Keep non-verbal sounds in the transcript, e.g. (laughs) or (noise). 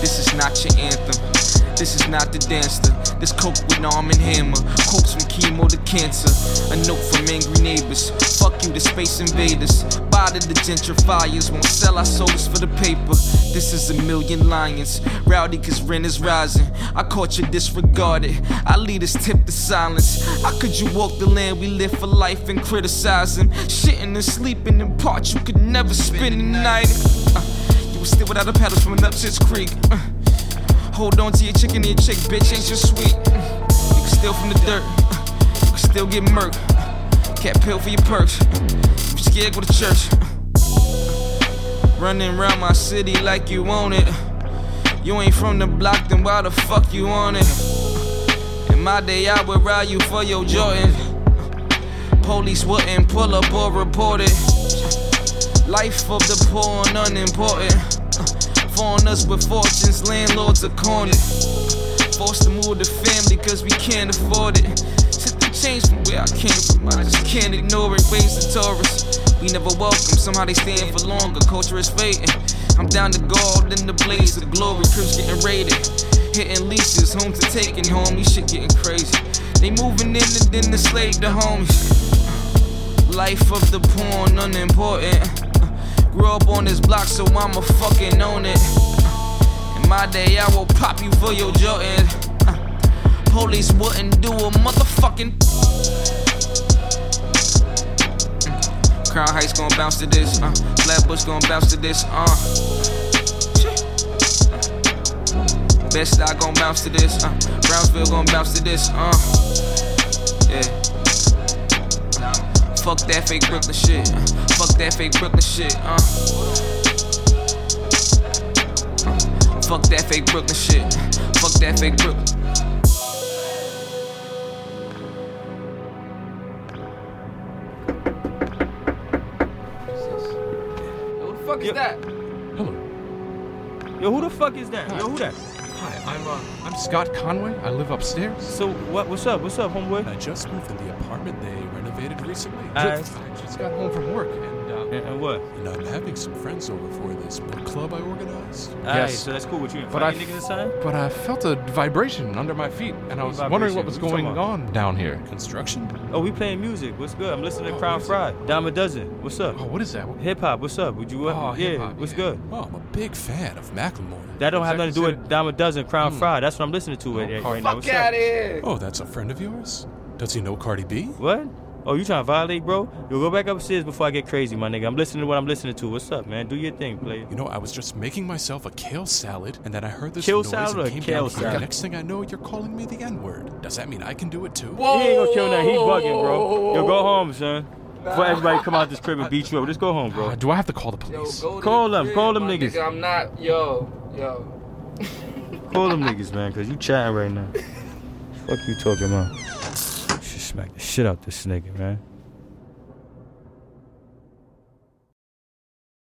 This is not your anthem. This is not the dancer. This coke with arm and hammer. Quotes from chemo to cancer. A note from angry neighbors. Fuck you, the space invaders. Body the gentrifiers. Won't sell our souls for the paper. This is a million lions. Rowdy cause rent is rising. I caught you disregarded. Our leaders tip the silence. How could you walk the land we live for life and criticize them? Shitting and sleeping in parts you could never spend the night. Uh, you was still without a pedals from an upstairs creek. Uh, hold on to your chicken and your chick, bitch, ain't you sweet? You can steal from the dirt. You can still get murked. Can't pill for your perks. You scared, go to church. Running around my city like you own it. You ain't from the block, then why the fuck you on it? In my day, I would ride you for your Jordan. Police wouldn't pull up or report it. Life of the poor and unimportant. Uh, us with fortunes, landlords are cornered. Forced to move the family cause we can't afford it. Took the change from where I came from, I just can't ignore it. Waves the tourists, we never welcome, somehow they stand for longer. Culture is fading. I'm down to gold in the blaze of glory, cribs getting raided. Hitting leases, home to taking home, these shit getting crazy. They moving in and then the slave the homies. Life of the poor and unimportant. Grew up on this block, so I'ma fucking own it. In my day, I will pop you for your Jordan. Police wouldn't do a motherfucking. Crown Heights gon' bounce to this, uh. Flatbush gon' bounce to this, uh. Bed-Stuy gon' bounce to this, uh. Brownsville gon' bounce to this, uh. Yeah. Fuck that fake Brooklyn shit. Fuck that fake Brooklyn shit. Uh. Fuck that fake Brooklyn shit. Fuck that fake Brooklyn. Who the fuck is Yo- that? Yo, who the fuck is that? Yo, who that? Hi, I'm uh, I'm Scott Conway. I live upstairs. So what? What's up? What's up, homeboy? I just moved in the apartment they renovated recently. Aye. Just- I just got home from work and uh, And, and what? and I'm having some friends over for this book club I organized. Yes. so that's cool with you. But I, Funny niggas inside? but I felt a vibration under my feet, and I was wondering what was Vibration? going What on down here. Construction? Oh, we playing music. What's good? I'm listening to Oh, Crown what is Fry. Dyme-A-Duzin. What's up? Oh, what is that? Hip hop. What's up? Would you? Uh, Oh, yeah. hip-hop, What's yeah. good? Oh, I'm a big fan of Macklemore. That don't have nothing to do with Dyme-A-Duzin. Crown Hmm. Fry. That's what I'm listening to right, Oh, right now. Fuck What's out here. Oh, that's a friend of yours? Does he know Cardi B? What? Oh, you trying to violate, bro? Yo, go back upstairs before I get crazy, my nigga. I'm listening to what I'm listening to. What's up, man? Do your thing, player. You know, I was just making myself a kale salad, and then I heard this Kale noise salad and or came kale down here. salad? Next thing I know, you're calling me the N-word. Does that mean I can do it too? Whoa. He ain't gonna kill nothing. He's bugging, bro. Yo, go home, son. Before everybody come out this crib and beat you up. Just go home, Uh, bro. do I have to call the police? go to Call them, crib, call them niggas. nigga. I'm not. Yo, yo. (laughs) Call them niggas, man, cause you chatting right now. Fuck you talking about? Should smack the shit out this nigga, man.